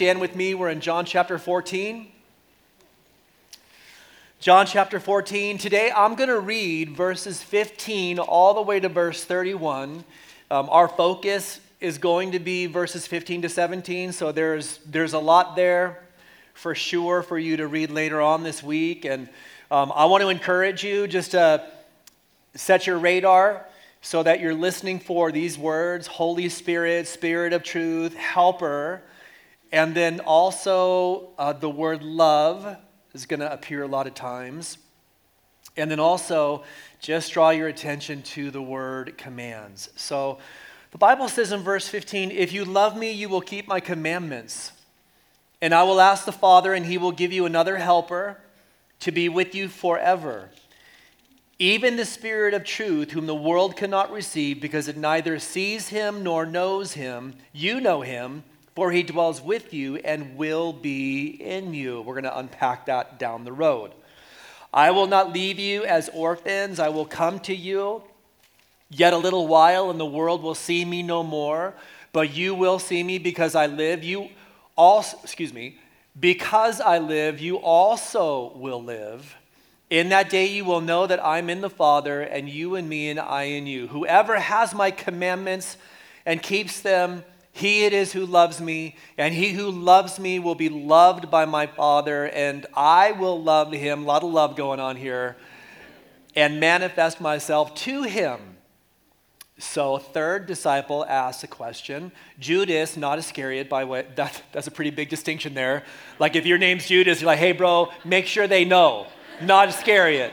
stand with me. We're in John chapter 14. John chapter 14. Today I'm going to read verses 15 all the way to verse 31. Um, our focus is going to be verses 15 to 17, so there's, there's a lot there for sure for you to read later on this week. And um, I want to encourage you just to set your radar so that you're listening for these words Holy Spirit, Spirit of truth, Helper. And then also uh, the word love is going to appear a lot of times. And then also just draw your attention to the word commands. So the Bible says in verse 15, If you love me, you will keep my commandments. And I will ask the Father, and he will give you another helper to be with you forever even the Spirit of truth, whom the world cannot receive because it neither sees him nor knows him. You know him, for he dwells with you and will be in you. We're going to unpack that down the road. I will not leave you as orphans, I will come to you. Yet a little while, and the world will see me no more, but you will see me because I live. You also, excuse me, because I live, you also will live. In that day you will know that I'm in the Father, and you in me, and I in you. Whoever has my commandments and keeps them, he it is who loves me, and he who loves me will be loved by my Father, and I will love him. A lot of love going on here, and manifest myself to him. So, third disciple asks a question. Judas, not Iscariot, by way, that, that's a pretty big distinction there. Like, if your name's Judas, you're like, hey, bro, make sure they know not Iscariot.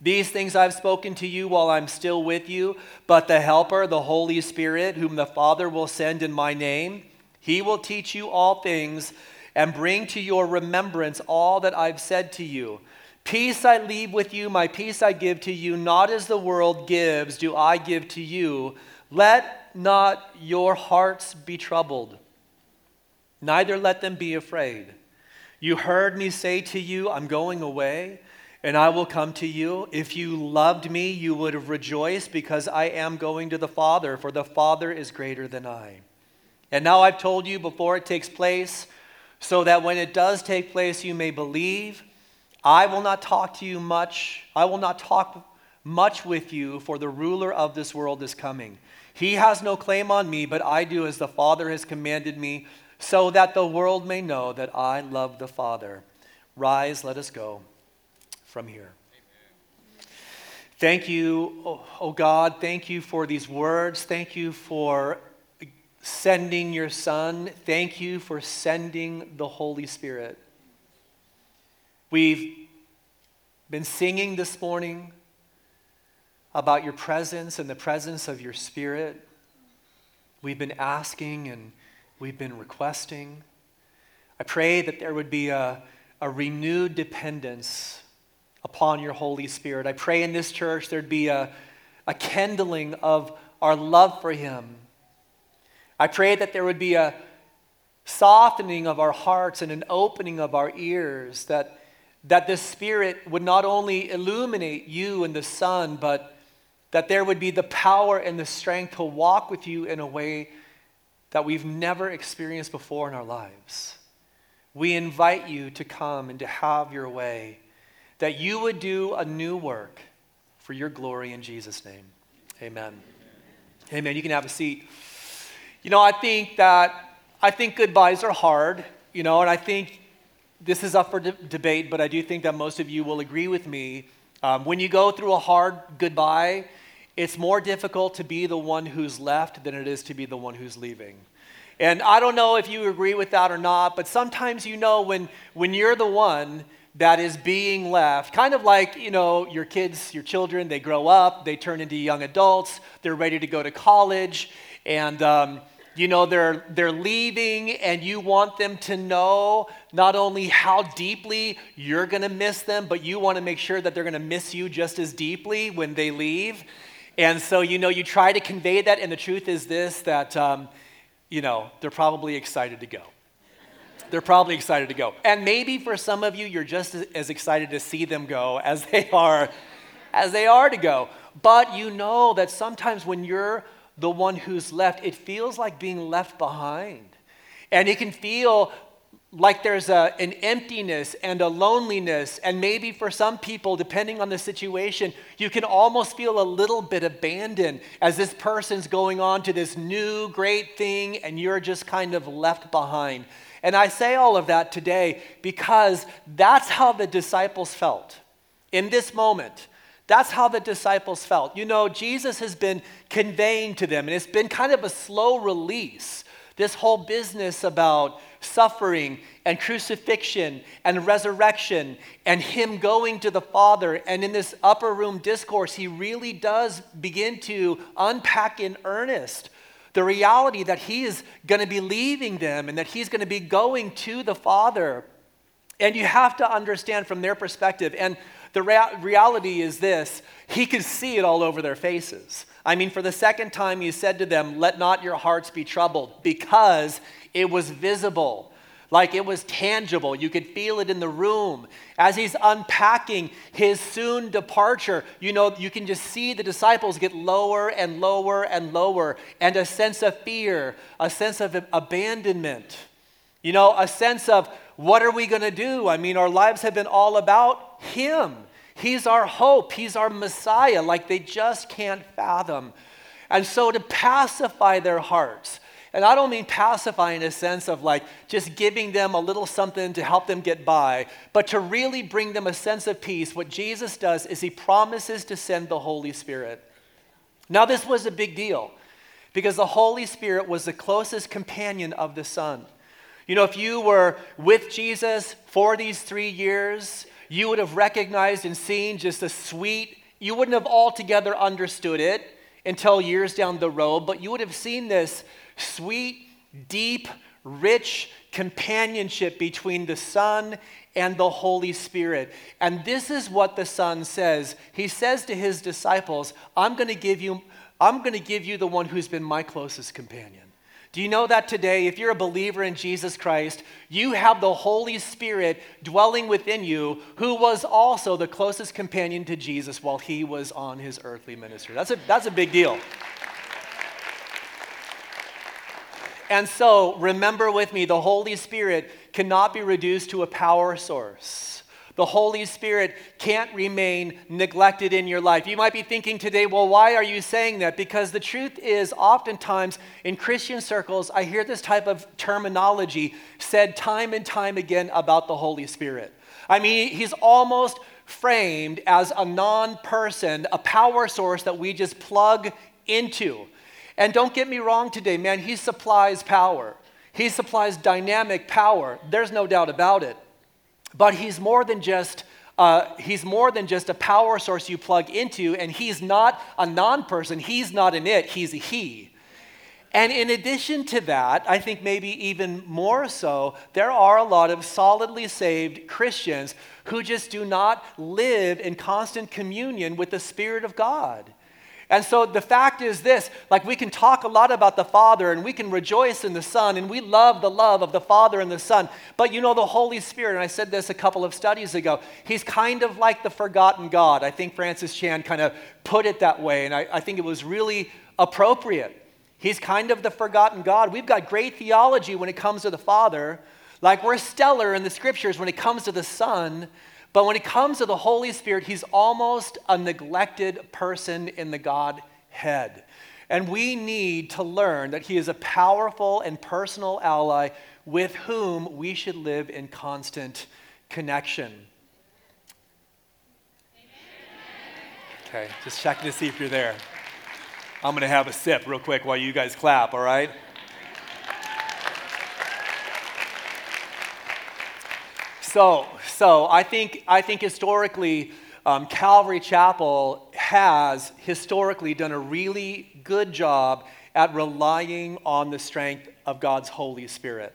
These things I've spoken to you while I'm still with you, but the Helper, the Holy Spirit, whom the Father will send in my name, he will teach you all things and bring to your remembrance all that I've said to you. Peace I leave with you, my peace I give to you, not as the world gives, do I give to you. Let not your hearts be troubled, neither let them be afraid. You heard me say to you, I'm going away and I will come to you. If you loved me, you would have rejoiced because I am going to the Father, for the Father is greater than I. And now I've told you before it takes place, so that when it does take place, you may believe. I will not talk to you much. I will not talk much with you, for the ruler of this world is coming. He has no claim on me, but I do as the Father has commanded me, so that the world may know that I love the Father. Rise, let us go from here. Thank you, oh, oh, God. Thank you for these words. Thank you for sending your Son. Thank you for sending the Holy Spirit. We've been singing this morning about your presence and the presence of your Spirit. We've been asking and we've been requesting. I pray that there would be a, a renewed dependence upon your Holy Spirit. I pray in this church there'd be a, a kindling of our love for Him. I pray that there would be a softening of our hearts and an opening of our ears, that, that the Spirit would not only illuminate you and the Son, but that there would be the power and the strength to walk with you in a way that we've never experienced before in our lives. We invite you to come and to have your way that you would do a new work for your glory in Jesus' name. Amen. Amen. You can have a seat. You know, I think that I think goodbyes are hard, you know, and I think this is up for de- debate, but I do think that most of you will agree with me. Um, when you go through a hard goodbye, it's more difficult to be the one who's left than it is to be the one who's leaving. And I don't know if you agree with that or not, but sometimes you know when, when you're the one that is being left. Kind of like, you know, your kids, your children, they grow up, they turn into young adults, they're ready to go to college, and um, you know, they're, they're leaving and you want them to know not only how deeply you're going to miss them, but you want to make sure that they're going to miss you just as deeply when they leave. And so, you know, you try to convey that, and the truth is this that, um, you know, they're probably excited to go. They're probably excited to go. And maybe for some of you, you're just as excited to see them go as they are as they are to go. But you know that sometimes when you're the one who's left, it feels like being left behind. And it can feel like there's a, an emptiness and a loneliness. And maybe for some people, depending on the situation, you can almost feel a little bit abandoned as this person's going on to this new great thing and you're just kind of left behind. And I say all of that today because that's how the disciples felt in this moment. That's how the disciples felt. You know, Jesus has been conveying to them, and it's been kind of a slow release. This whole business about suffering and crucifixion and resurrection and Him going to the Father. And in this upper room discourse, He really does begin to unpack in earnest the reality that He is going to be leaving them and that He's going to be going to the Father. And you have to understand from their perspective. And the rea- reality is this he could see it all over their faces. I mean, for the second time, he said to them, Let not your hearts be troubled, because it was visible, like it was tangible. You could feel it in the room. As he's unpacking his soon departure, you know, you can just see the disciples get lower and lower and lower, and a sense of fear, a sense of abandonment, you know, a sense of what are we going to do? I mean, our lives have been all about Him. He's our hope, He's our Messiah, like they just can't fathom. And so to pacify their hearts, and I don't mean pacify in a sense of like just giving them a little something to help them get by, but to really bring them a sense of peace, what Jesus does is he promises to send the Holy Spirit. Now, this was a big deal because the Holy Spirit was the closest companion of the Son. You know, if you were with Jesus for these three years, you would have recognized and seen just a sweet, you wouldn't have altogether understood it until years down the road, but you would have seen this sweet, deep, rich companionship between the Son and the Holy Spirit. And this is what the Son says. He says to his disciples, I'm going to give you I'm going to give you the one who's been my closest companion. Do you know that today, if you're a believer in Jesus Christ, you have the Holy Spirit dwelling within you, who was also the closest companion to Jesus while he was on his earthly ministry? That's a, that's a big deal. And so, remember with me, the Holy Spirit cannot be reduced to a power source the Holy Spirit can't remain neglected in your life. You might be thinking today, well, why are you saying that? Because the truth is, oftentimes in Christian circles, I hear this type of terminology said time and time again about the Holy Spirit. I mean, he's almost framed as a non person, a power source that we just plug into. And don't get me wrong today, man, he supplies power. He supplies dynamic power. There's no doubt about it. But he's more than just uh, he's more than just a power source you plug into, and he's not a non person. He's not an it, he's a he. And in addition to that, I think maybe even more so, there are a lot of solidly saved Christians who just do not live in constant communion with the Spirit of God. And so the fact is this like we can talk a lot about the Father and we can rejoice in the Son and we love the love of the Father and the Son. But you know, the Holy Spirit, and I said this a couple of studies ago, he's kind of like the forgotten God. I think Francis Chan kind of put it that way, and I, I think it was really appropriate. He's kind of the forgotten God. We've got great theology when it comes to the Father. Like we're stellar in the scriptures when it comes to the Son, but when it comes to the Holy Spirit, he's almost a neglected person in the Godhead. And we need to learn that he is a powerful and personal ally with whom we should live in constant connection. Okay, just checking to see if you're there. I'm going to have a sip real quick while you guys clap, all right? So, so I think, I think historically, um, Calvary Chapel has historically done a really good job at relying on the strength of God's Holy Spirit.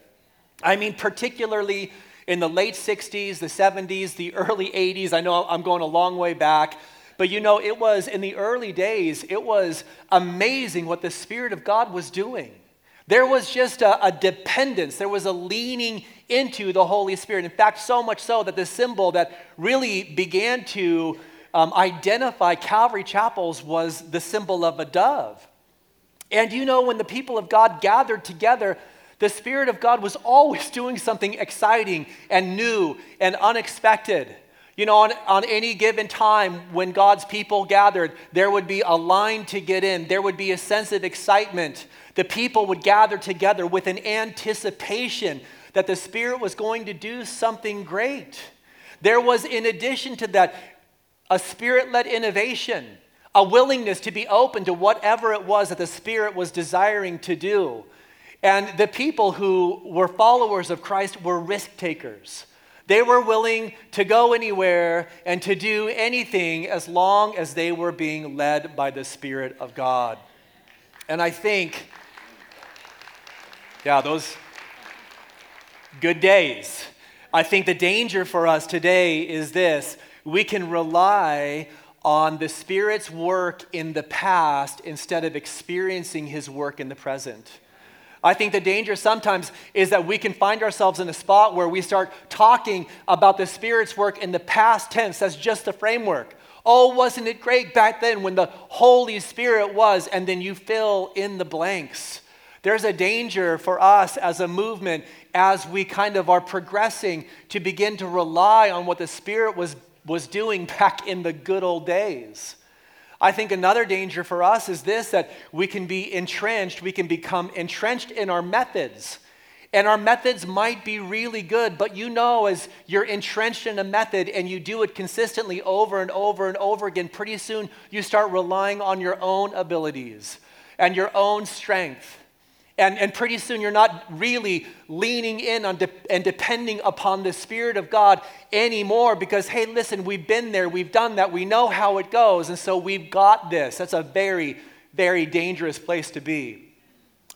I mean, particularly in the late 60s, the 70s, the early 80s. I know I'm going a long way back. But you know, it was in the early days, it was amazing what the Spirit of God was doing. There was just a, a, dependence, there was a leaning into the Holy Spirit. In fact, so much so that the symbol that really began to um, identify Calvary Chapels was the symbol of a dove. And you know, when the people of God gathered together, the Spirit of God was always doing something exciting and new and unexpected. You know, on, on any given time when God's people gathered, there would be a line to get in, there would be a sense of excitement. The people would gather together with an anticipation that the Spirit was going to do something great. There was, in addition to that, a Spirit led innovation, a willingness to be open to whatever it was that the Spirit was desiring to do. And the people who were followers of Christ were risk takers. They were willing to go anywhere and to do anything as long as they were being led by the Spirit of God. And I think, yeah, those good days. I think the danger for us today is this we can rely on the Spirit's work in the past instead of experiencing His work in the present. I think the danger sometimes is that we can find ourselves in a spot where we start talking about the Spirit's work in the past tense. That's just the framework. Oh, wasn't it great back then when the Holy Spirit was? And then you fill in the blanks. There's a danger for us as a movement as we kind of are progressing to begin to rely on what the Spirit was, was doing back in the good old days. I think another danger for us is this that we can be entrenched, we can become entrenched in our methods. And our methods might be really good, but you know, as you're entrenched in a method and you do it consistently over and over and over again, pretty soon you start relying on your own abilities and your own strength. And, and pretty soon you're not really leaning in on de- and depending upon the Spirit of God anymore because, hey, listen, we've been there, we've done that, we know how it goes, and so we've got this. That's a very, very dangerous place to be.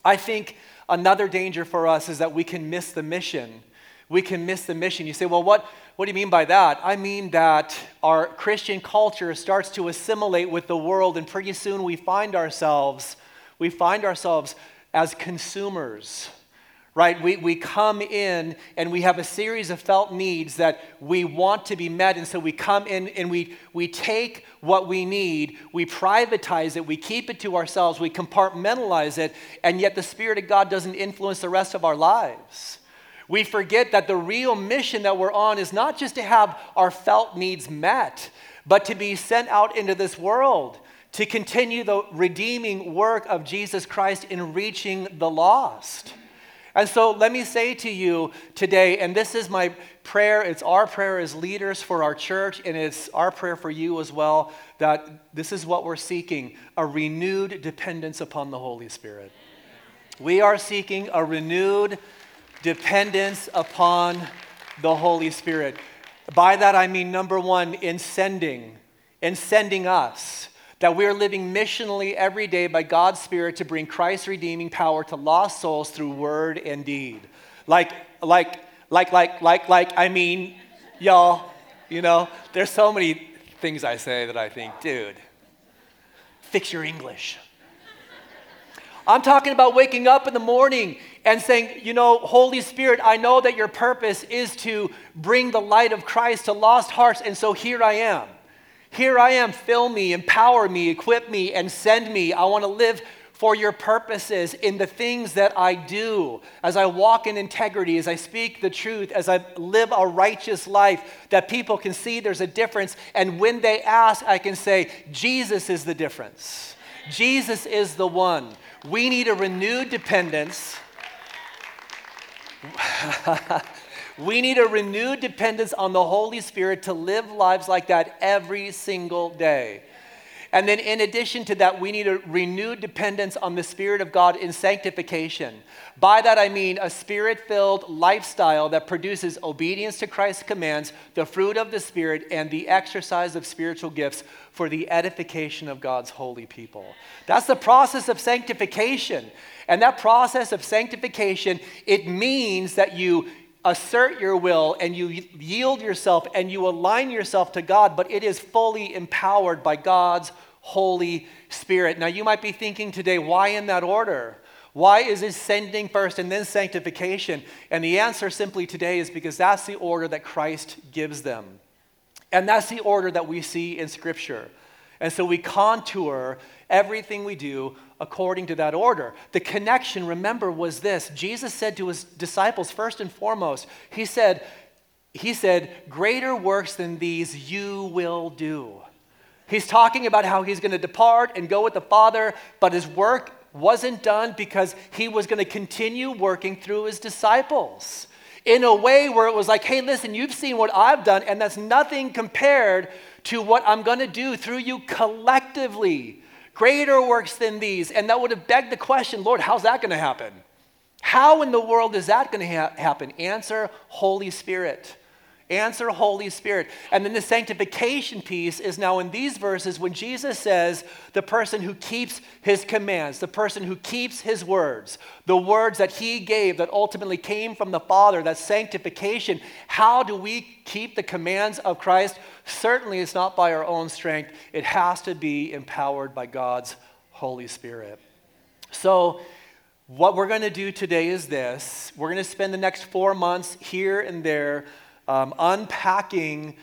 I think another danger for us is that we can miss the mission. We can miss the mission. You say, well, what, what do you mean by that? I mean that our Christian culture starts to assimilate with the world, and pretty soon we find ourselves, we find ourselves as consumers, right? We, we come in and we have a series of felt needs that we want to be met. And so we come in and we, we take what we need, we privatize it, we keep it to ourselves, we compartmentalize it, and yet the Spirit of God doesn't influence the rest of our lives. We forget that the real mission that we're on is not just to have our felt needs met, but to be sent out into this world to continue the redeeming work of Jesus Christ in reaching the lost. And so let me say to you today, and this is my prayer, it's our prayer as leaders for our church, and it's our prayer for you as well, that this is what we're seeking a renewed dependence upon the Holy Spirit. We are seeking a renewed dependence upon the Holy Spirit. By that I mean, number one, in sending, in sending us that we are living missionally every day by God's Spirit to bring Christ's redeeming power to lost souls through word and deed. Like, like, like, like, like, like, I mean, y'all, you know, there's so many things I say that I think, dude, fix your English. I'm talking about waking up in the morning and saying, you know, Holy Spirit, I know that your purpose is to bring the light of Christ to lost hearts, and so here I am. Here I am, fill me, empower me, equip me, and send me. I want to live for your purposes in the things that I do, as I walk in integrity, as I speak the truth, as I live a righteous life, that people can see there's a difference. And when they ask, I can say, Jesus is the difference. Jesus is the one. We need a renewed dependence. We need a renewed dependence on the Holy Spirit to live lives like that every single day. And then, in addition to that, we need a renewed dependence on the Spirit of God in sanctification. By that, I mean a spirit filled lifestyle that produces obedience to Christ's commands, the fruit of the Spirit, and the exercise of spiritual gifts for the edification of God's holy people. That's the process of sanctification. And that process of sanctification, it means that you assert your will and you yield yourself and you align yourself to God, but it is fully empowered by God's Holy Spirit. Now, you might be thinking today, why in that order? Why is it sending first and then sanctification? And the answer simply today is because that's the order that Christ gives them. And that's the order that we see in Scripture. And so we contour everything we do according to that order. The connection, remember, was this Jesus said to his disciples, first and foremost, He said, he said, Greater works than these you will do. He's talking about how he's going to depart and go with the Father, but his work wasn't done because he was going to continue working through his disciples in a way where it was like, hey, listen, you've seen what I've done, and that's nothing compared to what I'm going to do through you collectively greater works than these. And that would have begged the question Lord, how's that going to happen? How in the world is that going to ha- happen? Answer Holy Spirit. Answer Holy Spirit. And then the sanctification piece is now in these verses when Jesus says, the person who keeps his commands, the person who keeps his words, the words that he gave that ultimately came from the Father, that sanctification. How do we keep the commands of Christ? Certainly it's not by our own strength, it has to be empowered by God's Holy Spirit. So, what we're going to do today is this we're going to spend the next four months here and there um, unpacking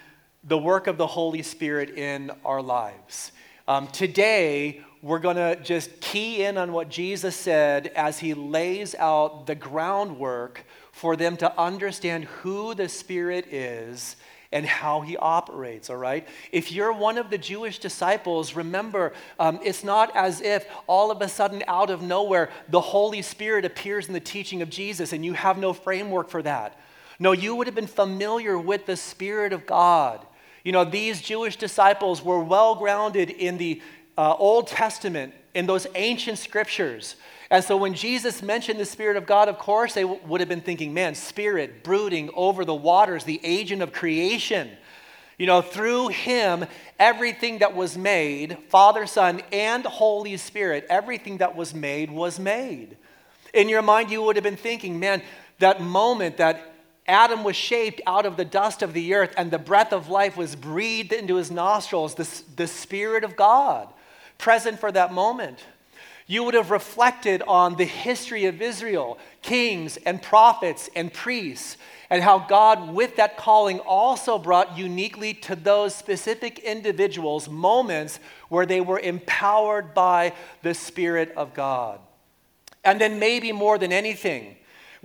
the work of the Holy Spirit in our lives. Um, today, we're going to just key in on what Jesus said as he lays out the groundwork for them to understand who the Spirit is and how he operates, all right? If you're one of the Jewish disciples, remember, um, it's not as if all of a sudden, out of nowhere, the Holy Spirit appears in the teaching of Jesus and you have no framework for that. No, you would have been familiar with the Spirit of God. You know, these Jewish disciples were well grounded in the uh, Old Testament, in those ancient scriptures. And so when Jesus mentioned the Spirit of God, of course, they w- would have been thinking, man, Spirit brooding over the waters, the agent of creation. You know, through him, everything that was made, Father, Son, and Holy Spirit, everything that was made was made. In your mind, you would have been thinking, man, that moment that Adam was shaped out of the dust of the earth, and the breath of life was breathed into his nostrils, the, the Spirit of God present for that moment. You would have reflected on the history of Israel, kings and prophets and priests, and how God, with that calling, also brought uniquely to those specific individuals moments where they were empowered by the Spirit of God. And then, maybe more than anything,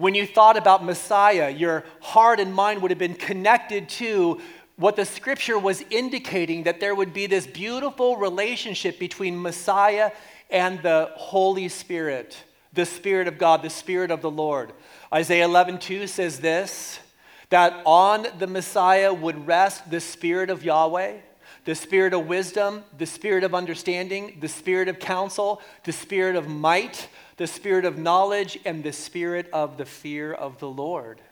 when you thought about Messiah, your heart and mind would have been connected to what the scripture was indicating that there would be this beautiful relationship between Messiah and the Holy Spirit, the Spirit of God, the Spirit of the Lord. Isaiah 11, 2 says this that on the Messiah would rest the Spirit of Yahweh, the Spirit of wisdom, the Spirit of understanding, the Spirit of counsel, the Spirit of might, the spirit of knowledge, and the spirit of the fear of the Lord.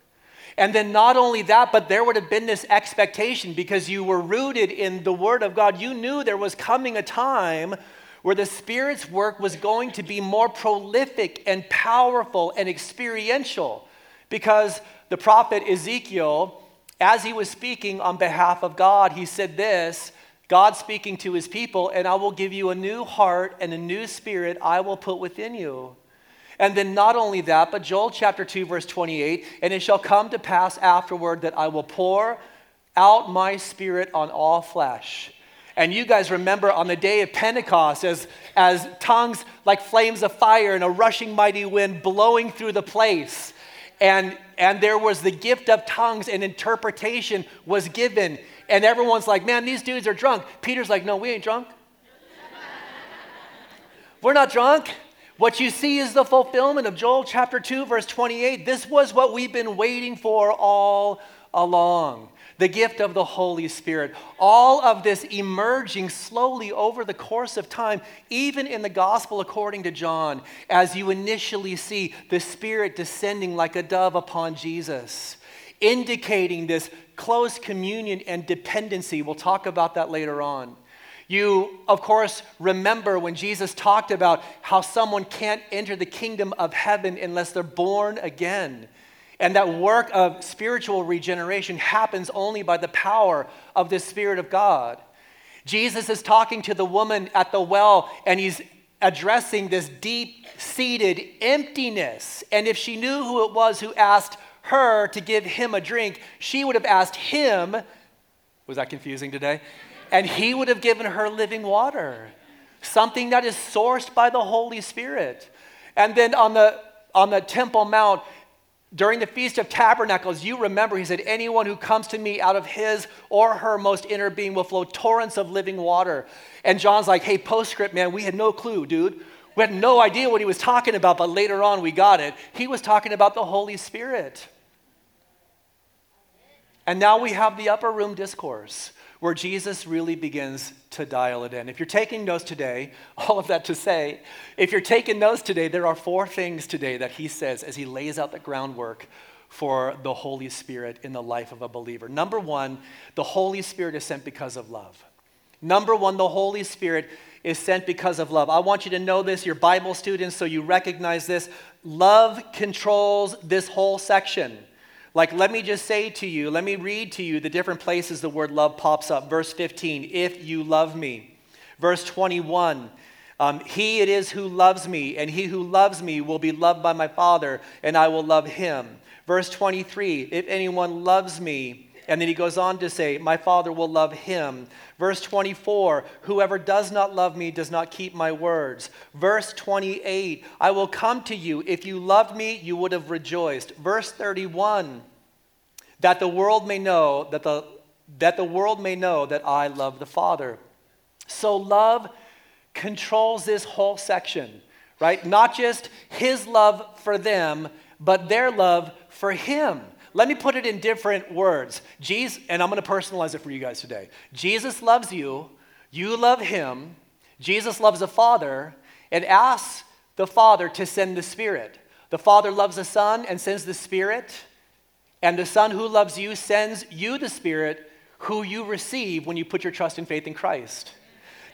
And then, not only that, but there would have been this expectation because you were rooted in the Word of God. You knew there was coming a time where the Spirit's work was going to be more prolific and powerful and experiential because the prophet Ezekiel, as he was speaking on behalf of God, he said this God speaking to his people, and I will give you a new heart and a new spirit I will put within you. And then not only that, but Joel chapter 2, verse 28 and it shall come to pass afterward that I will pour out my spirit on all flesh. And you guys remember on the day of Pentecost, as, as tongues like flames of fire and a rushing mighty wind blowing through the place. And, and there was the gift of tongues, and interpretation was given. And everyone's like, man, these dudes are drunk. Peter's like, no, we ain't drunk. We're not drunk. What you see is the fulfillment of Joel chapter 2, verse 28. This was what we've been waiting for all along. The gift of the Holy Spirit. All of this emerging slowly over the course of time, even in the gospel according to John, as you initially see the Spirit descending like a dove upon Jesus, indicating this close communion and dependency. We'll talk about that later on. You, of course, remember when Jesus talked about how someone can't enter the kingdom of heaven unless they're born again. And that work of spiritual regeneration happens only by the power of the Spirit of God. Jesus is talking to the woman at the well, and he's addressing this deep seated emptiness. And if she knew who it was who asked her to give him a drink, she would have asked him, was that confusing today? And he would have given her living water, something that is sourced by the Holy Spirit. And then on the, on the Temple Mount, during the Feast of Tabernacles, you remember, he said, Anyone who comes to me out of his or her most inner being will flow torrents of living water. And John's like, Hey, postscript, man, we had no clue, dude. We had no idea what he was talking about, but later on we got it. He was talking about the Holy Spirit. And now we have the upper room discourse where Jesus really begins to dial it in. If you're taking notes today, all of that to say, if you're taking notes today, there are four things today that he says as he lays out the groundwork for the Holy Spirit in the life of a believer. Number one, the Holy Spirit is sent because of love. Number one, the Holy Spirit is sent because of love. I want you to know this, your Bible students, so you recognize this. Love controls this whole section. Like, let me just say to you, let me read to you the different places the word love pops up. Verse 15, if you love me. Verse 21, um, he it is who loves me, and he who loves me will be loved by my Father, and I will love him. Verse 23, if anyone loves me, and then he goes on to say, My Father will love him. Verse 24, whoever does not love me does not keep my words. Verse 28, I will come to you. If you loved me, you would have rejoiced. Verse 31, that the world may know that the, that the world may know that I love the Father. So love controls this whole section, right? Not just his love for them, but their love for him. Let me put it in different words. Jesus, and I'm going to personalize it for you guys today. Jesus loves you, you love him, Jesus loves the Father, and asks the Father to send the Spirit. The Father loves the Son and sends the Spirit. And the Son who loves you sends you the Spirit who you receive when you put your trust and faith in Christ.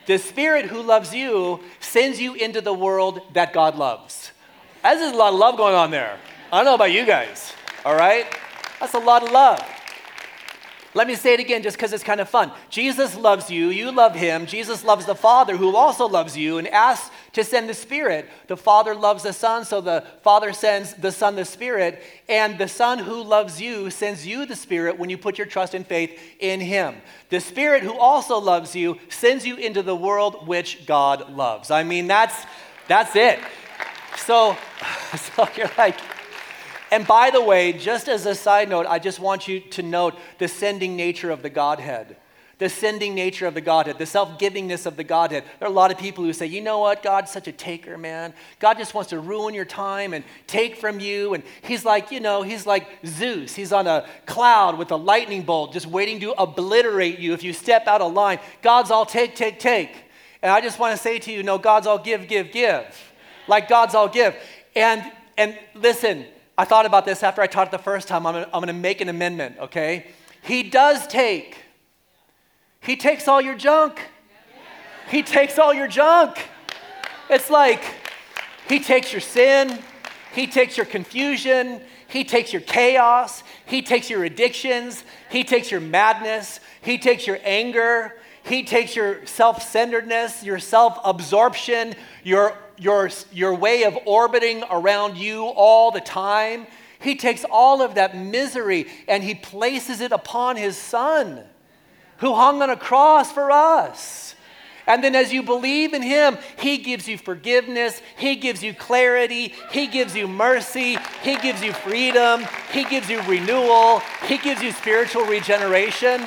The Spirit who loves you sends you into the world that God loves. There's a lot of love going on there. I don't know about you guys, all right? That's a lot of love. Let me say it again just because it's kind of fun. Jesus loves you, you love him. Jesus loves the Father who also loves you and asks to send the Spirit. The Father loves the Son, so the Father sends the Son the Spirit. And the Son who loves you sends you the Spirit when you put your trust and faith in him. The Spirit who also loves you sends you into the world which God loves. I mean, that's, that's it. So, so you're like, and by the way, just as a side note, I just want you to note the sending nature of the Godhead. The sending nature of the Godhead, the self givingness of the Godhead. There are a lot of people who say, you know what, God's such a taker, man. God just wants to ruin your time and take from you. And he's like, you know, he's like Zeus. He's on a cloud with a lightning bolt just waiting to obliterate you if you step out of line. God's all take, take, take. And I just want to say to you, no, God's all give, give, give. Like God's all give. And, and listen, I thought about this after I taught it the first time. I'm gonna, I'm gonna make an amendment, okay? He does take. He takes all your junk. He takes all your junk. It's like he takes your sin, he takes your confusion, he takes your chaos, he takes your addictions, he takes your madness, he takes your anger, he takes your self centeredness, your self absorption, your your, your way of orbiting around you all the time. He takes all of that misery and he places it upon his son who hung on a cross for us. And then, as you believe in him, he gives you forgiveness, he gives you clarity, he gives you mercy, he gives you freedom, he gives you renewal, he gives you spiritual regeneration.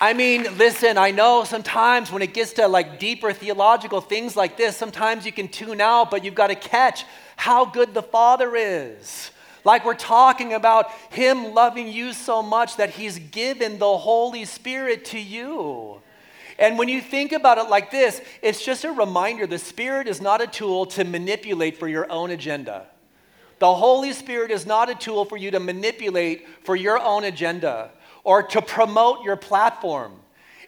I mean, listen, I know sometimes when it gets to like deeper theological things like this, sometimes you can tune out, but you've got to catch how good the Father is. Like we're talking about Him loving you so much that He's given the Holy Spirit to you. And when you think about it like this, it's just a reminder the Spirit is not a tool to manipulate for your own agenda. The Holy Spirit is not a tool for you to manipulate for your own agenda or to promote your platform.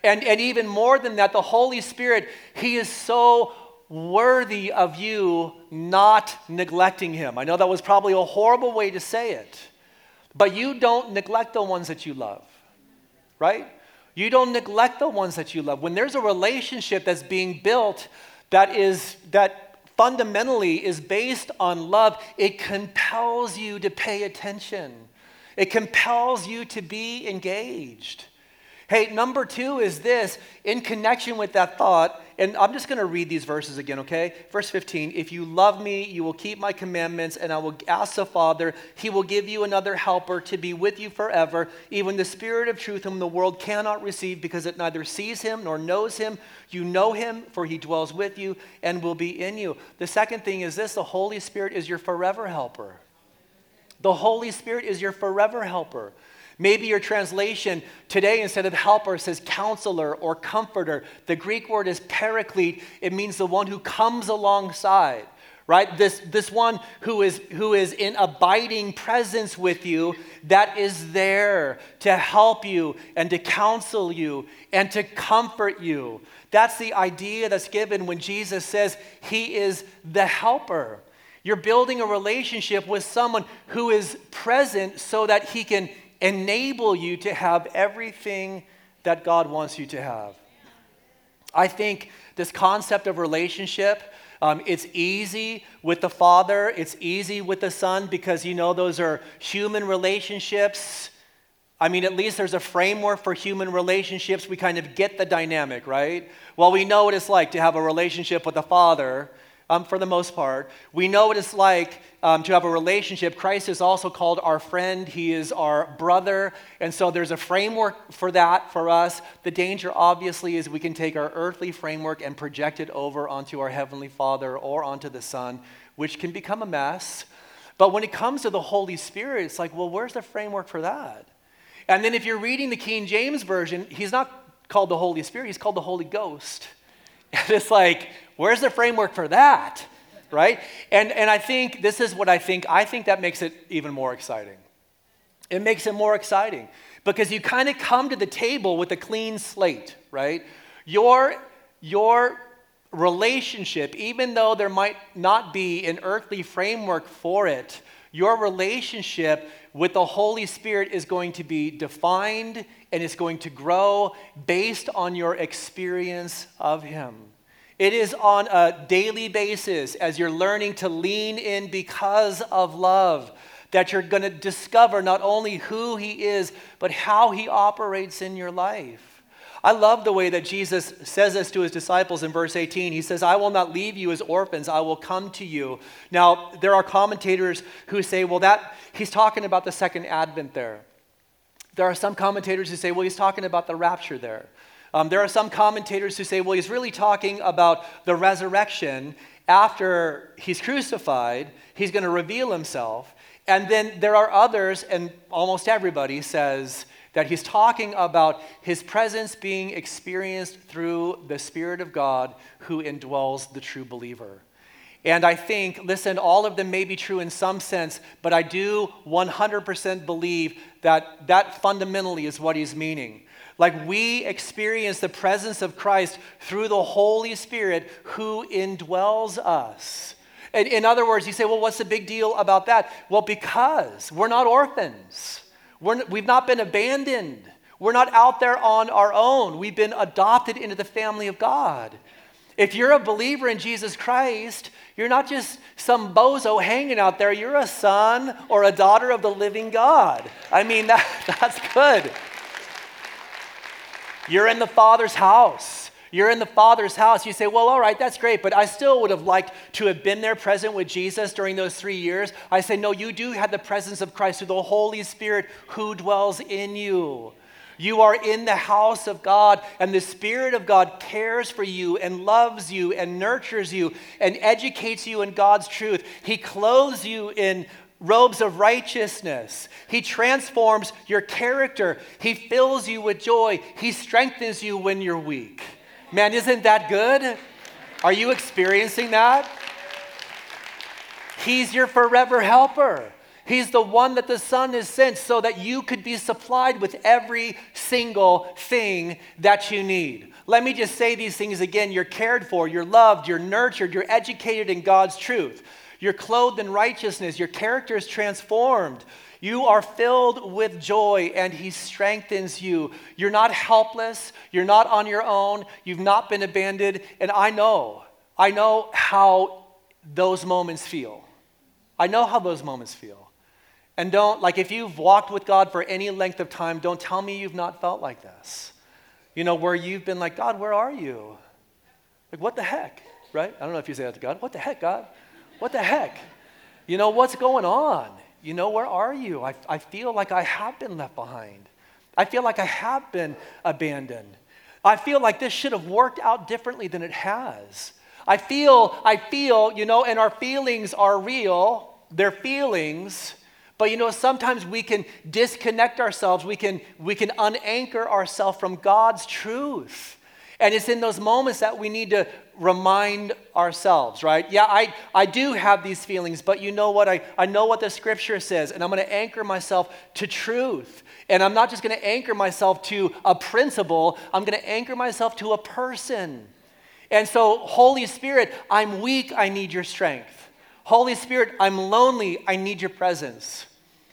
And, and even more than that, the Holy Spirit, He is so worthy of you not neglecting Him. I know that was probably a horrible way to say it, but you don't neglect the ones that you love, right? You don't neglect the ones that you love. When there's a relationship that's being built that is, that fundamentally is based on love, it compels you to pay attention. It compels you to be engaged. Hey, number two is this in connection with that thought, and I'm just going to read these verses again, okay? Verse 15 If you love me, you will keep my commandments, and I will ask the Father, he will give you another helper to be with you forever, even the Spirit of truth, whom the world cannot receive because it neither sees him nor knows him. You know him, for he dwells with you and will be in you. The second thing is this the Holy Spirit is your forever helper. The Holy Spirit is your forever helper. Maybe your translation today, instead of helper, says counselor or comforter. The Greek word is paraclete. It means the one who comes alongside, right? This, this one who is, who is in abiding presence with you that is there to help you and to counsel you and to comfort you. That's the idea that's given when Jesus says he is the helper. You're building a relationship with someone who is present so that he can enable you to have everything that God wants you to have. I think this concept of relationship, um, it's easy with the Father, it's easy with the Son because you know those are human relationships. I mean, at least there's a framework for human relationships. We kind of get the dynamic, right? Well, we know what it's like to have a relationship with the Father um, for the most part. We know what it's like um, to have a relationship. Christ is also called our friend, He is our brother. And so there's a framework for that for us. The danger, obviously, is we can take our earthly framework and project it over onto our Heavenly Father or onto the Son, which can become a mess. But when it comes to the Holy Spirit, it's like, well, where's the framework for that? And then if you're reading the King James Version, He's not called the Holy Spirit, He's called the Holy Ghost. And it's like, Where's the framework for that? Right? And, and I think this is what I think. I think that makes it even more exciting. It makes it more exciting because you kind of come to the table with a clean slate, right? Your, your relationship, even though there might not be an earthly framework for it, your relationship with the Holy Spirit is going to be defined and it's going to grow based on your experience of Him. It is on a daily basis as you're learning to lean in because of love that you're going to discover not only who He is, but how He operates in your life. I love the way that Jesus says this to his disciples in verse 18. He says, I will not leave you as orphans, I will come to you. Now, there are commentators who say, well, that he's talking about the second advent there. There are some commentators who say, well, he's talking about the rapture there. Um, there are some commentators who say, well, he's really talking about the resurrection after he's crucified, he's going to reveal himself. And then there are others, and almost everybody says that he's talking about his presence being experienced through the Spirit of God who indwells the true believer. And I think, listen, all of them may be true in some sense, but I do 100% believe that that fundamentally is what he's meaning. Like we experience the presence of Christ through the Holy Spirit who indwells us. And in other words, you say, well, what's the big deal about that? Well, because we're not orphans, we're, we've not been abandoned. We're not out there on our own. We've been adopted into the family of God. If you're a believer in Jesus Christ, you're not just some bozo hanging out there. You're a son or a daughter of the living God. I mean, that, that's good. You're in the Father's house. You're in the Father's house. You say, well, all right, that's great, but I still would have liked to have been there present with Jesus during those three years. I say, no, you do have the presence of Christ through the Holy Spirit who dwells in you. You are in the house of God, and the Spirit of God cares for you and loves you and nurtures you and educates you in God's truth. He clothes you in robes of righteousness. He transforms your character. He fills you with joy. He strengthens you when you're weak. Man, isn't that good? Are you experiencing that? He's your forever helper. He's the one that the Son has sent so that you could be supplied with every single thing that you need. Let me just say these things again. You're cared for, you're loved, you're nurtured, you're educated in God's truth. You're clothed in righteousness. Your character is transformed. You are filled with joy, and He strengthens you. You're not helpless. You're not on your own. You've not been abandoned. And I know, I know how those moments feel. I know how those moments feel. And don't, like, if you've walked with God for any length of time, don't tell me you've not felt like this. You know, where you've been like, God, where are you? Like, what the heck, right? I don't know if you say that to God. What the heck, God? What the heck? You know, what's going on? You know, where are you? I, I feel like I have been left behind. I feel like I have been abandoned. I feel like this should have worked out differently than it has. I feel, I feel, you know, and our feelings are real. They're feelings. But you know, sometimes we can disconnect ourselves. We can, we can unanchor ourselves from God's truth. And it's in those moments that we need to remind ourselves, right? Yeah, I, I do have these feelings, but you know what? I, I know what the scripture says, and I'm going to anchor myself to truth. And I'm not just going to anchor myself to a principle, I'm going to anchor myself to a person. And so, Holy Spirit, I'm weak, I need your strength. Holy Spirit, I'm lonely, I need your presence.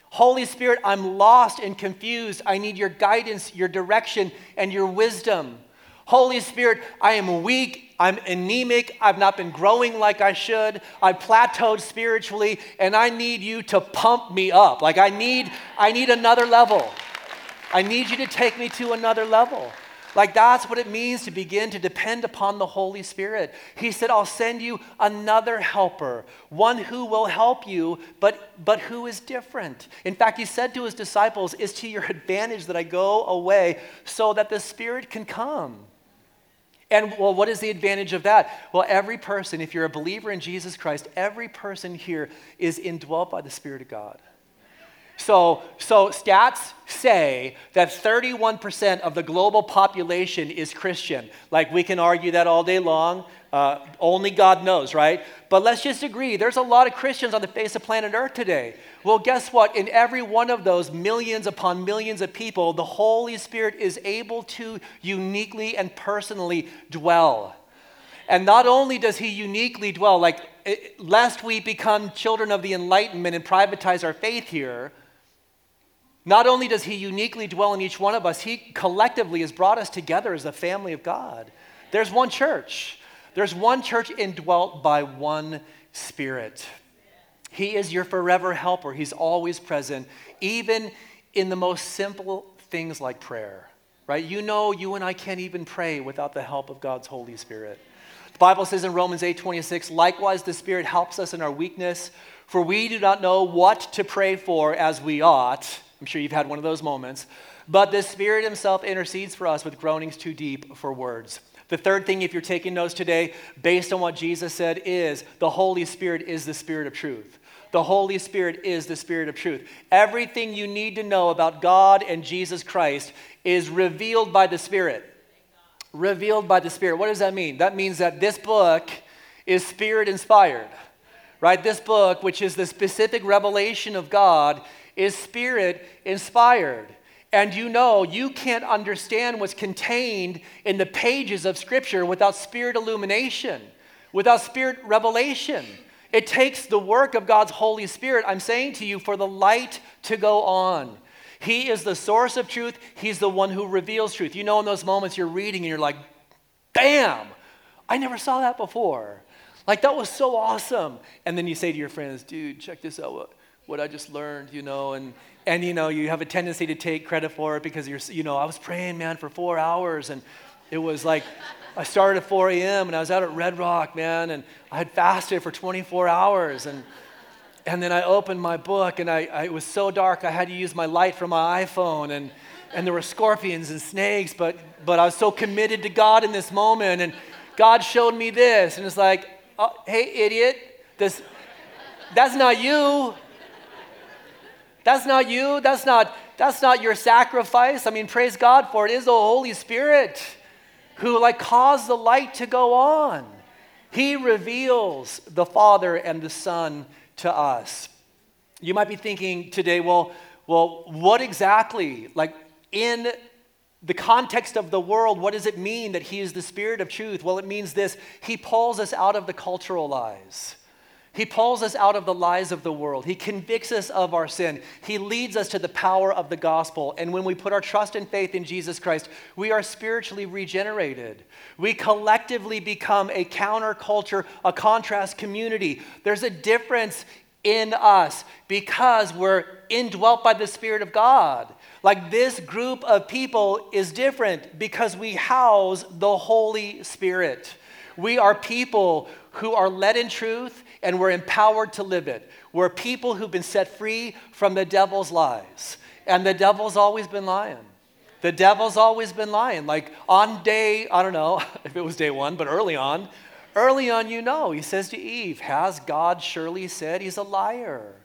Holy Spirit, I'm lost and confused, I need your guidance, your direction, and your wisdom. Holy Spirit, I am weak, I'm anemic, I've not been growing like I should, I've plateaued spiritually, and I need you to pump me up. Like I need, I need another level. I need you to take me to another level. Like that's what it means to begin to depend upon the Holy Spirit. He said, I'll send you another helper, one who will help you, but, but who is different. In fact, he said to his disciples, It's to your advantage that I go away so that the Spirit can come. And well, what is the advantage of that? Well, every person, if you're a believer in Jesus Christ, every person here is indwelt by the Spirit of God. So, so stats say that 31% of the global population is Christian. Like we can argue that all day long. Uh, only God knows, right? But let's just agree there's a lot of Christians on the face of planet Earth today. Well, guess what? In every one of those millions upon millions of people, the Holy Spirit is able to uniquely and personally dwell. And not only does He uniquely dwell, like, lest we become children of the Enlightenment and privatize our faith here, not only does He uniquely dwell in each one of us, He collectively has brought us together as a family of God. There's one church. There's one church indwelt by one Spirit. He is your forever helper. He's always present, even in the most simple things like prayer, right? You know, you and I can't even pray without the help of God's Holy Spirit. The Bible says in Romans 8 26, likewise, the Spirit helps us in our weakness, for we do not know what to pray for as we ought. I'm sure you've had one of those moments. But the Spirit Himself intercedes for us with groanings too deep for words. The third thing, if you're taking notes today, based on what Jesus said, is the Holy Spirit is the Spirit of truth. The Holy Spirit is the Spirit of truth. Everything you need to know about God and Jesus Christ is revealed by the Spirit. Revealed by the Spirit. What does that mean? That means that this book is Spirit inspired, right? This book, which is the specific revelation of God, is Spirit inspired. And you know, you can't understand what's contained in the pages of Scripture without spirit illumination, without spirit revelation. It takes the work of God's Holy Spirit, I'm saying to you, for the light to go on. He is the source of truth, He's the one who reveals truth. You know, in those moments you're reading and you're like, bam, I never saw that before. Like, that was so awesome. And then you say to your friends, dude, check this out, what I just learned, you know, and and you know you have a tendency to take credit for it because you're you know i was praying man for four hours and it was like i started at 4 a.m and i was out at red rock man and i had fasted for 24 hours and and then i opened my book and I, I it was so dark i had to use my light from my iphone and and there were scorpions and snakes but but i was so committed to god in this moment and god showed me this and it's like oh, hey idiot this that's not you That's not you. That's not, that's not your sacrifice. I mean, praise God for it. Is the Holy Spirit who like caused the light to go on. He reveals the Father and the Son to us. You might be thinking today, well, well, what exactly, like in the context of the world, what does it mean that He is the Spirit of truth? Well, it means this He pulls us out of the cultural lies. He pulls us out of the lies of the world. He convicts us of our sin. He leads us to the power of the gospel. And when we put our trust and faith in Jesus Christ, we are spiritually regenerated. We collectively become a counterculture, a contrast community. There's a difference in us because we're indwelt by the Spirit of God. Like this group of people is different because we house the Holy Spirit. We are people who are led in truth and we're empowered to live it. We're people who've been set free from the devil's lies. And the devil's always been lying. The devil's always been lying. Like on day, I don't know if it was day one, but early on, early on, you know, he says to Eve, Has God surely said he's a liar?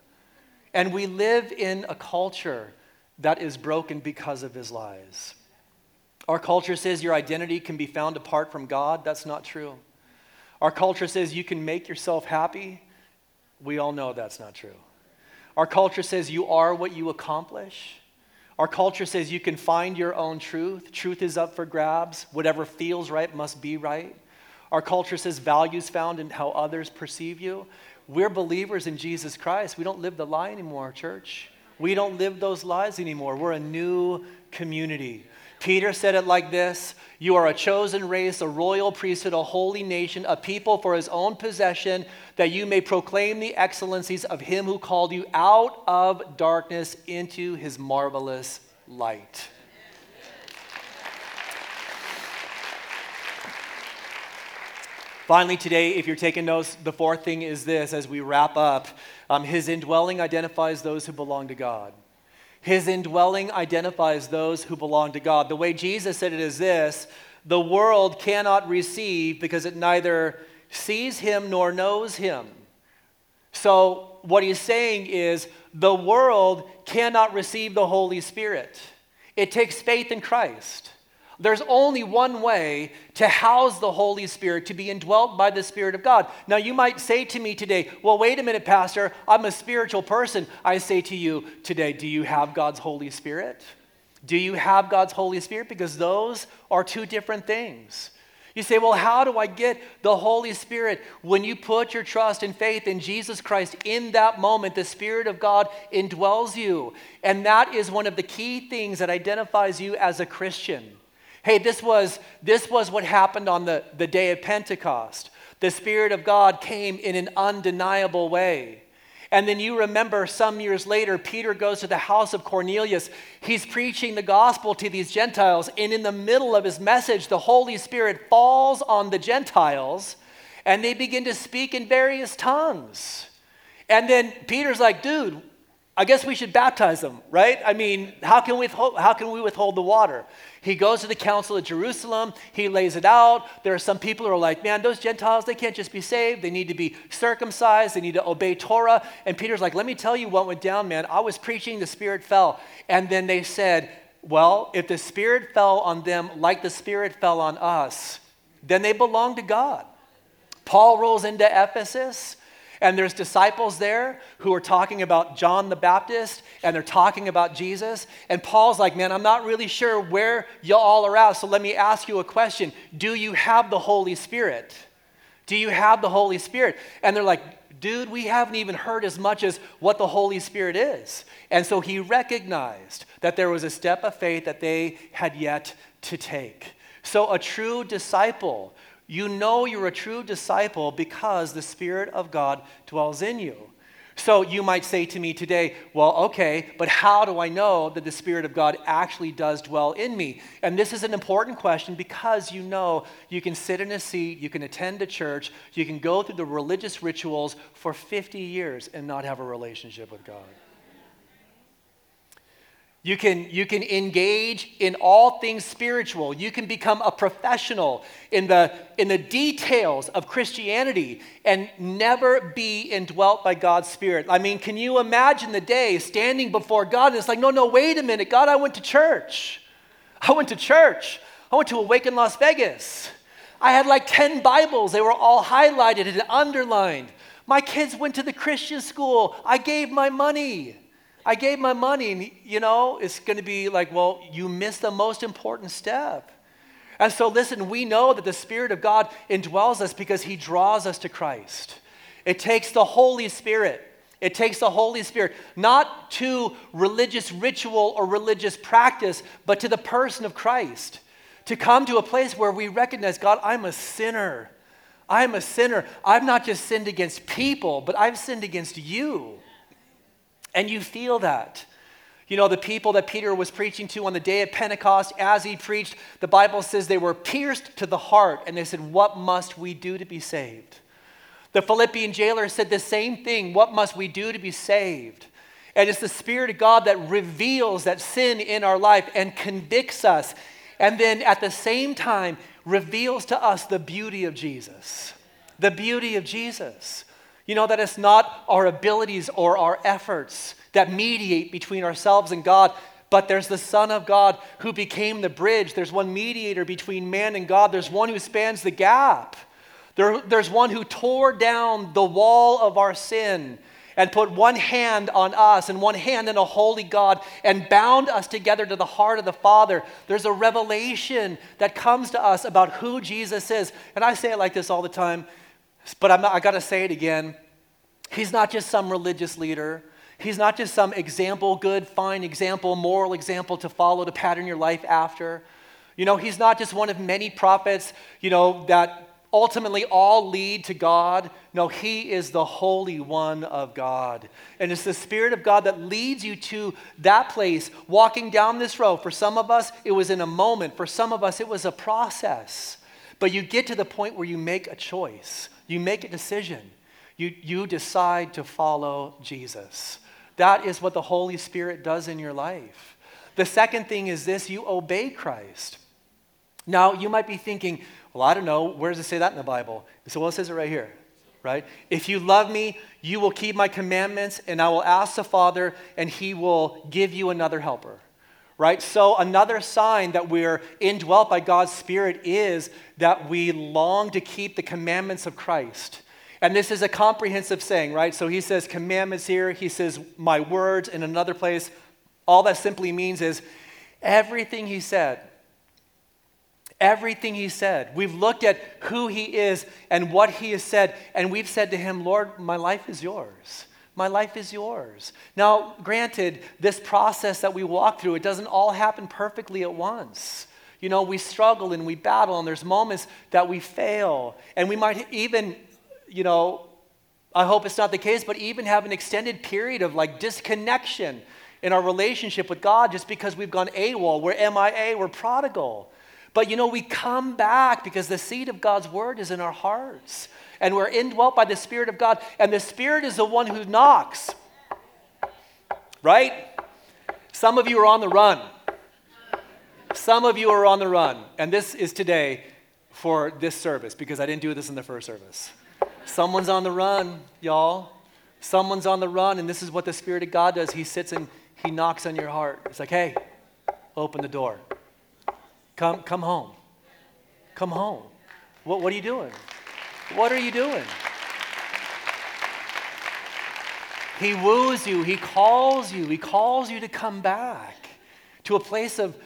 And we live in a culture that is broken because of his lies. Our culture says your identity can be found apart from God. That's not true. Our culture says you can make yourself happy. We all know that's not true. Our culture says you are what you accomplish. Our culture says you can find your own truth. Truth is up for grabs. Whatever feels right must be right. Our culture says values found in how others perceive you. We're believers in Jesus Christ. We don't live the lie anymore, church. We don't live those lies anymore. We're a new community. Peter said it like this You are a chosen race, a royal priesthood, a holy nation, a people for his own possession, that you may proclaim the excellencies of him who called you out of darkness into his marvelous light. Finally, today, if you're taking notes, the fourth thing is this as we wrap up um, his indwelling identifies those who belong to God. His indwelling identifies those who belong to God. The way Jesus said it is this the world cannot receive because it neither sees him nor knows him. So, what he's saying is the world cannot receive the Holy Spirit. It takes faith in Christ. There's only one way to house the Holy Spirit, to be indwelt by the Spirit of God. Now, you might say to me today, well, wait a minute, Pastor, I'm a spiritual person. I say to you today, do you have God's Holy Spirit? Do you have God's Holy Spirit? Because those are two different things. You say, well, how do I get the Holy Spirit? When you put your trust and faith in Jesus Christ, in that moment, the Spirit of God indwells you. And that is one of the key things that identifies you as a Christian. Hey, this was, this was what happened on the, the day of Pentecost. The Spirit of God came in an undeniable way. And then you remember some years later, Peter goes to the house of Cornelius. He's preaching the gospel to these Gentiles. And in the middle of his message, the Holy Spirit falls on the Gentiles and they begin to speak in various tongues. And then Peter's like, dude, I guess we should baptize them, right? I mean, how can, we withhold, how can we withhold the water? He goes to the council of Jerusalem, he lays it out. There are some people who are like, man, those Gentiles, they can't just be saved. They need to be circumcised, they need to obey Torah. And Peter's like, let me tell you what went down, man. I was preaching, the Spirit fell. And then they said, well, if the Spirit fell on them like the Spirit fell on us, then they belong to God. Paul rolls into Ephesus and there's disciples there who are talking about John the Baptist and they're talking about Jesus. And Paul's like, man, I'm not really sure where y'all are at. So let me ask you a question Do you have the Holy Spirit? Do you have the Holy Spirit? And they're like, dude, we haven't even heard as much as what the Holy Spirit is. And so he recognized that there was a step of faith that they had yet to take. So a true disciple you know you're a true disciple because the Spirit of God dwells in you. So you might say to me today, well, okay, but how do I know that the Spirit of God actually does dwell in me? And this is an important question because you know you can sit in a seat, you can attend a church, you can go through the religious rituals for 50 years and not have a relationship with God. You can, you can engage in all things spiritual. You can become a professional in the, in the details of Christianity and never be indwelt by God's Spirit. I mean, can you imagine the day standing before God and it's like, no, no, wait a minute. God, I went to church. I went to church. I went to Awaken Las Vegas. I had like 10 Bibles. They were all highlighted and underlined. My kids went to the Christian school. I gave my money. I gave my money, and you know, it's going to be like, well, you missed the most important step. And so, listen, we know that the Spirit of God indwells us because He draws us to Christ. It takes the Holy Spirit. It takes the Holy Spirit, not to religious ritual or religious practice, but to the person of Christ. To come to a place where we recognize, God, I'm a sinner. I'm a sinner. I've not just sinned against people, but I've sinned against you. And you feel that. You know, the people that Peter was preaching to on the day of Pentecost, as he preached, the Bible says they were pierced to the heart and they said, What must we do to be saved? The Philippian jailer said the same thing What must we do to be saved? And it's the Spirit of God that reveals that sin in our life and convicts us. And then at the same time, reveals to us the beauty of Jesus. The beauty of Jesus. You know, that it's not our abilities or our efforts that mediate between ourselves and God, but there's the Son of God who became the bridge. There's one mediator between man and God, there's one who spans the gap. There, there's one who tore down the wall of our sin and put one hand on us and one hand on a holy God and bound us together to the heart of the Father. There's a revelation that comes to us about who Jesus is. And I say it like this all the time but I'm I got to say it again. He's not just some religious leader. He's not just some example, good, fine example, moral example to follow, to pattern your life after. You know, he's not just one of many prophets, you know, that ultimately all lead to God. No, he is the Holy One of God. And it's the Spirit of God that leads you to that place, walking down this road. For some of us, it was in a moment. For some of us, it was a process. But you get to the point where you make a choice. You make a decision. You, you decide to follow Jesus. That is what the Holy Spirit does in your life. The second thing is this you obey Christ. Now, you might be thinking, well, I don't know, where does it say that in the Bible? So, well, it says it right here, right? If you love me, you will keep my commandments, and I will ask the Father, and he will give you another helper right? So, another sign that we're indwelt by God's Spirit is that we long to keep the commandments of Christ. And this is a comprehensive saying, right? So, he says commandments here, he says my words in another place. All that simply means is everything he said. Everything he said. We've looked at who he is and what he has said, and we've said to him, Lord, my life is yours. My life is yours. Now, granted, this process that we walk through, it doesn't all happen perfectly at once. You know, we struggle and we battle, and there's moments that we fail. And we might even, you know, I hope it's not the case, but even have an extended period of like disconnection in our relationship with God just because we've gone AWOL, we're MIA, we're prodigal. But you know, we come back because the seed of God's word is in our hearts and we're indwelt by the Spirit of God, and the Spirit is the one who knocks. Right? Some of you are on the run. Some of you are on the run, and this is today for this service because I didn't do this in the first service. Someone's on the run, y'all. Someone's on the run, and this is what the Spirit of God does. He sits and he knocks on your heart. It's like, hey, open the door. Come, come home. Come home. What, what are you doing? What are you doing? He woos you, he calls you, he calls you to come back to a place of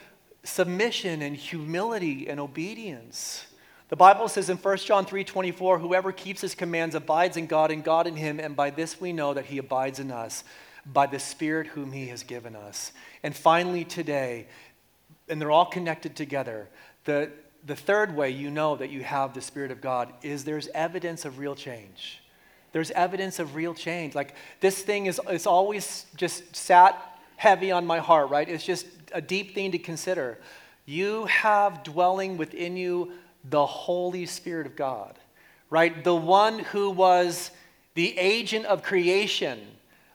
submission and humility and obedience. The Bible says in 1 John 3:24, whoever keeps his commands abides in God and God in him, and by this we know that he abides in us, by the Spirit whom he has given us. And finally today, and they're all connected together, the the third way you know that you have the Spirit of God is there's evidence of real change. There's evidence of real change. Like this thing is it's always just sat heavy on my heart, right? It's just a deep thing to consider. You have dwelling within you the Holy Spirit of God, right? The one who was the agent of creation,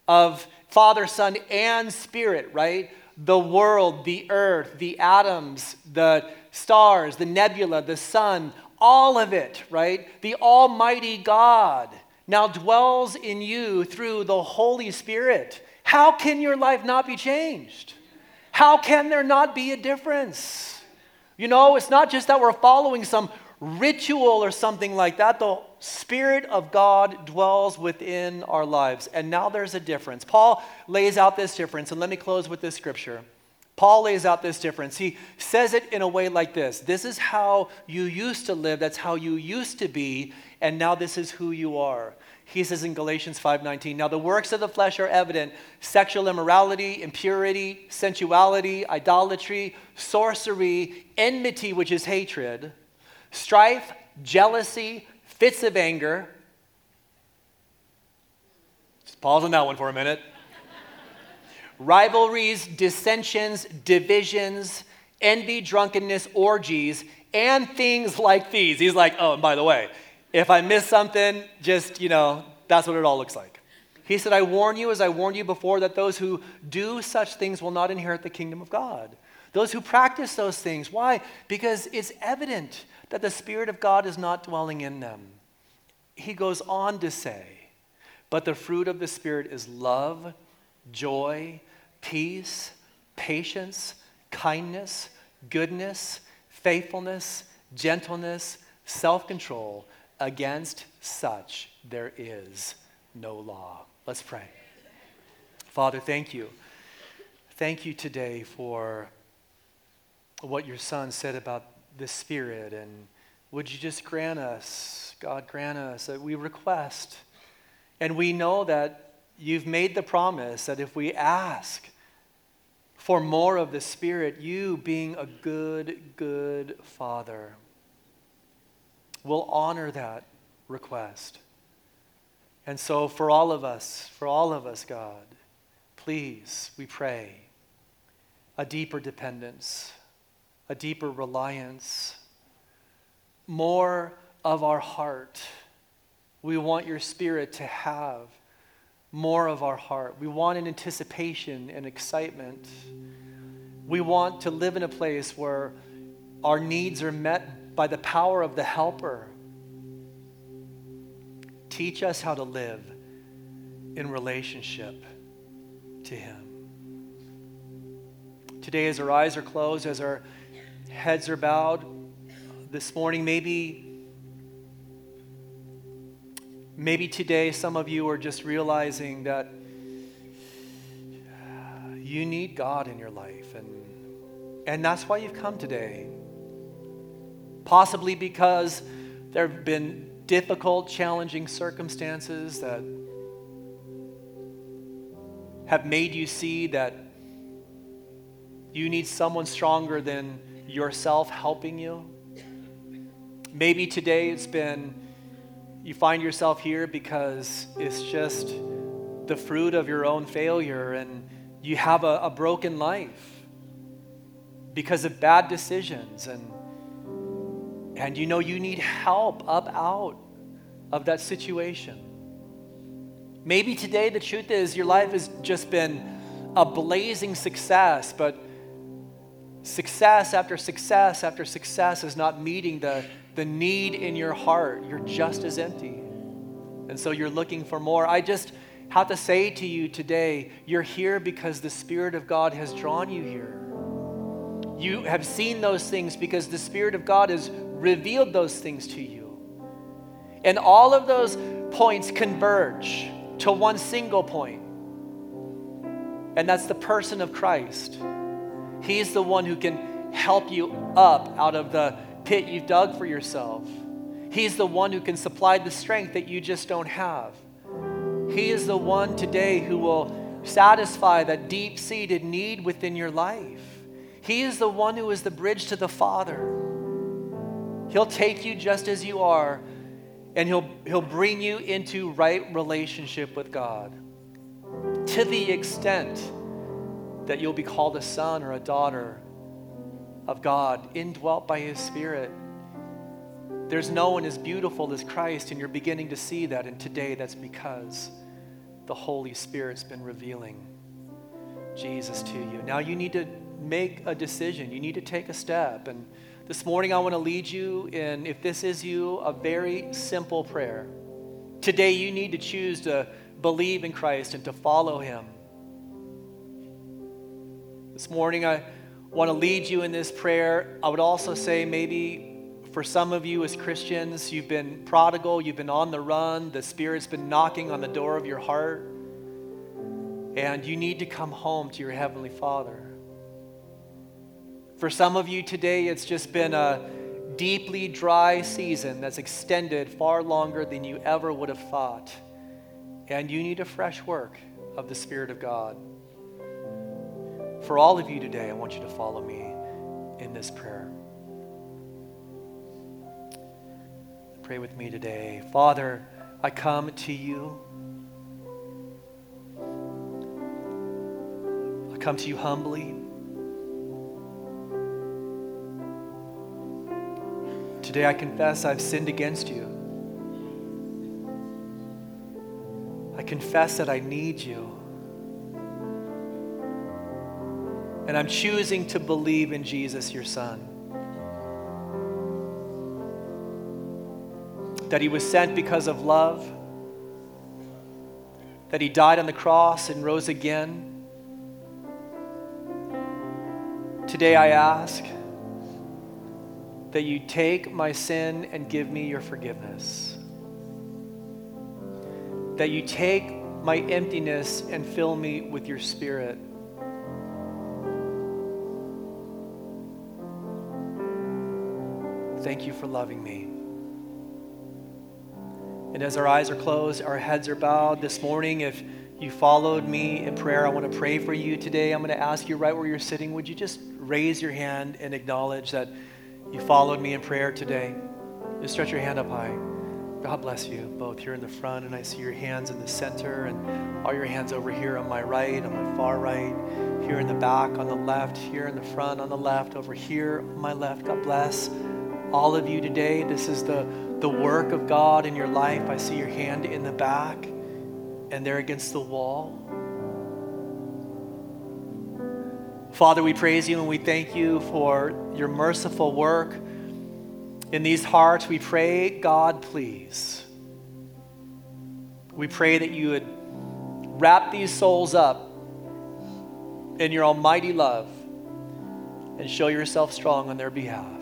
of Father, Son, and Spirit, right? The world, the earth, the atoms, the stars, the nebula, the sun, all of it, right? The Almighty God now dwells in you through the Holy Spirit. How can your life not be changed? How can there not be a difference? You know, it's not just that we're following some ritual or something like that. The Spirit of God dwells within our lives. And now there's a difference. Paul lays out this difference, and let me close with this scripture. Paul lays out this difference. He says it in a way like this This is how you used to live, that's how you used to be, and now this is who you are. He says in Galatians 5:19, "Now the works of the flesh are evident: sexual immorality, impurity, sensuality, idolatry, sorcery, enmity, which is hatred, strife, jealousy, fits of anger." Just pause on that one for a minute. Rivalries, dissensions, divisions, envy, drunkenness, orgies, and things like these. He's like, "Oh, and by the way, if I miss something, just, you know, that's what it all looks like. He said, I warn you, as I warned you before, that those who do such things will not inherit the kingdom of God. Those who practice those things. Why? Because it's evident that the Spirit of God is not dwelling in them. He goes on to say, but the fruit of the Spirit is love, joy, peace, patience, kindness, goodness, faithfulness, gentleness, self control. Against such there is no law. Let's pray. Father, thank you. Thank you today for what your son said about the Spirit. And would you just grant us, God, grant us that we request. And we know that you've made the promise that if we ask for more of the Spirit, you being a good, good Father, will honor that request. And so, for all of us, for all of us, God, please, we pray, a deeper dependence, a deeper reliance, more of our heart. We want your spirit to have more of our heart. We want an anticipation and excitement. We want to live in a place where our needs are met by the power of the Helper. Teach us how to live in relationship to Him. Today, as our eyes are closed, as our heads are bowed, this morning, maybe. Maybe today some of you are just realizing that you need God in your life. And, and that's why you've come today possibly because there have been difficult, challenging circumstances that have made you see that you need someone stronger than yourself helping you. Maybe today it's been you find yourself here because it's just the fruit of your own failure and you have a, a broken life because of bad decisions and and you know you need help up out of that situation. Maybe today the truth is your life has just been a blazing success, but success after success after success is not meeting the, the need in your heart. You're just as empty. And so you're looking for more. I just have to say to you today, you're here because the Spirit of God has drawn you here. You have seen those things because the Spirit of God has revealed those things to you. And all of those points converge to one single point, and that's the person of Christ. He's the one who can help you up out of the pit you've dug for yourself. He's the one who can supply the strength that you just don't have. He is the one today who will satisfy that deep seated need within your life. He is the one who is the bridge to the Father. He'll take you just as you are, and he'll, he'll bring you into right relationship with God to the extent that you'll be called a son or a daughter of God, indwelt by his Spirit. There's no one as beautiful as Christ, and you're beginning to see that. And today, that's because the Holy Spirit's been revealing. Jesus to you. Now you need to make a decision. You need to take a step. And this morning I want to lead you in, if this is you, a very simple prayer. Today you need to choose to believe in Christ and to follow him. This morning I want to lead you in this prayer. I would also say maybe for some of you as Christians, you've been prodigal, you've been on the run, the Spirit's been knocking on the door of your heart, and you need to come home to your Heavenly Father. For some of you today, it's just been a deeply dry season that's extended far longer than you ever would have thought. And you need a fresh work of the Spirit of God. For all of you today, I want you to follow me in this prayer. Pray with me today. Father, I come to you. I come to you humbly. Today I confess I've sinned against you. I confess that I need you. And I'm choosing to believe in Jesus, your Son. That he was sent because of love, that he died on the cross and rose again. Today I ask that you take my sin and give me your forgiveness. That you take my emptiness and fill me with your spirit. Thank you for loving me. And as our eyes are closed, our heads are bowed this morning, if you followed me in prayer, I want to pray for you today. I'm going to ask you right where you're sitting, would you just raise your hand and acknowledge that you followed me in prayer today. Just stretch your hand up high. God bless you both here in the front, and I see your hands in the center, and all your hands over here on my right, on my far right, here in the back, on the left, here in the front, on the left, over here on my left. God bless all of you today. This is the, the work of God in your life. I see your hand in the back and there against the wall. Father, we praise you and we thank you for your merciful work in these hearts. We pray, God, please. We pray that you would wrap these souls up in your almighty love and show yourself strong on their behalf.